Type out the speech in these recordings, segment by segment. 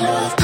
Love.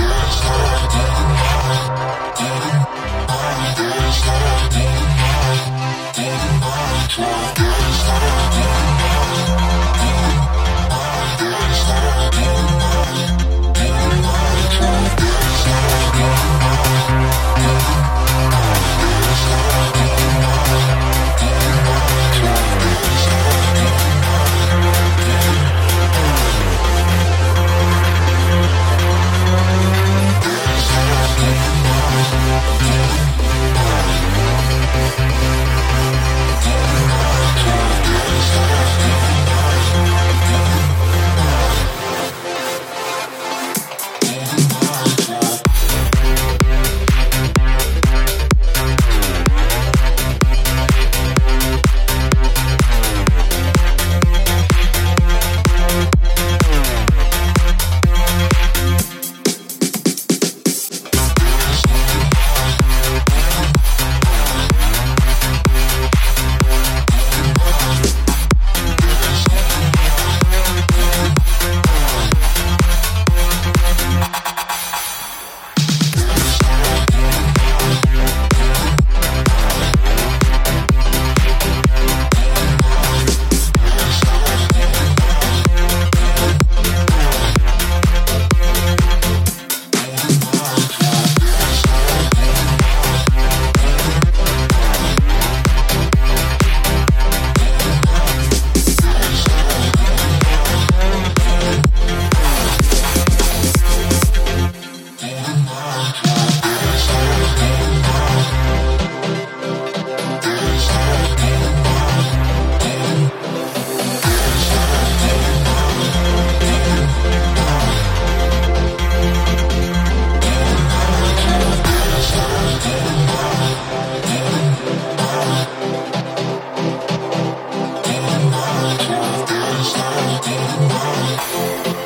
Música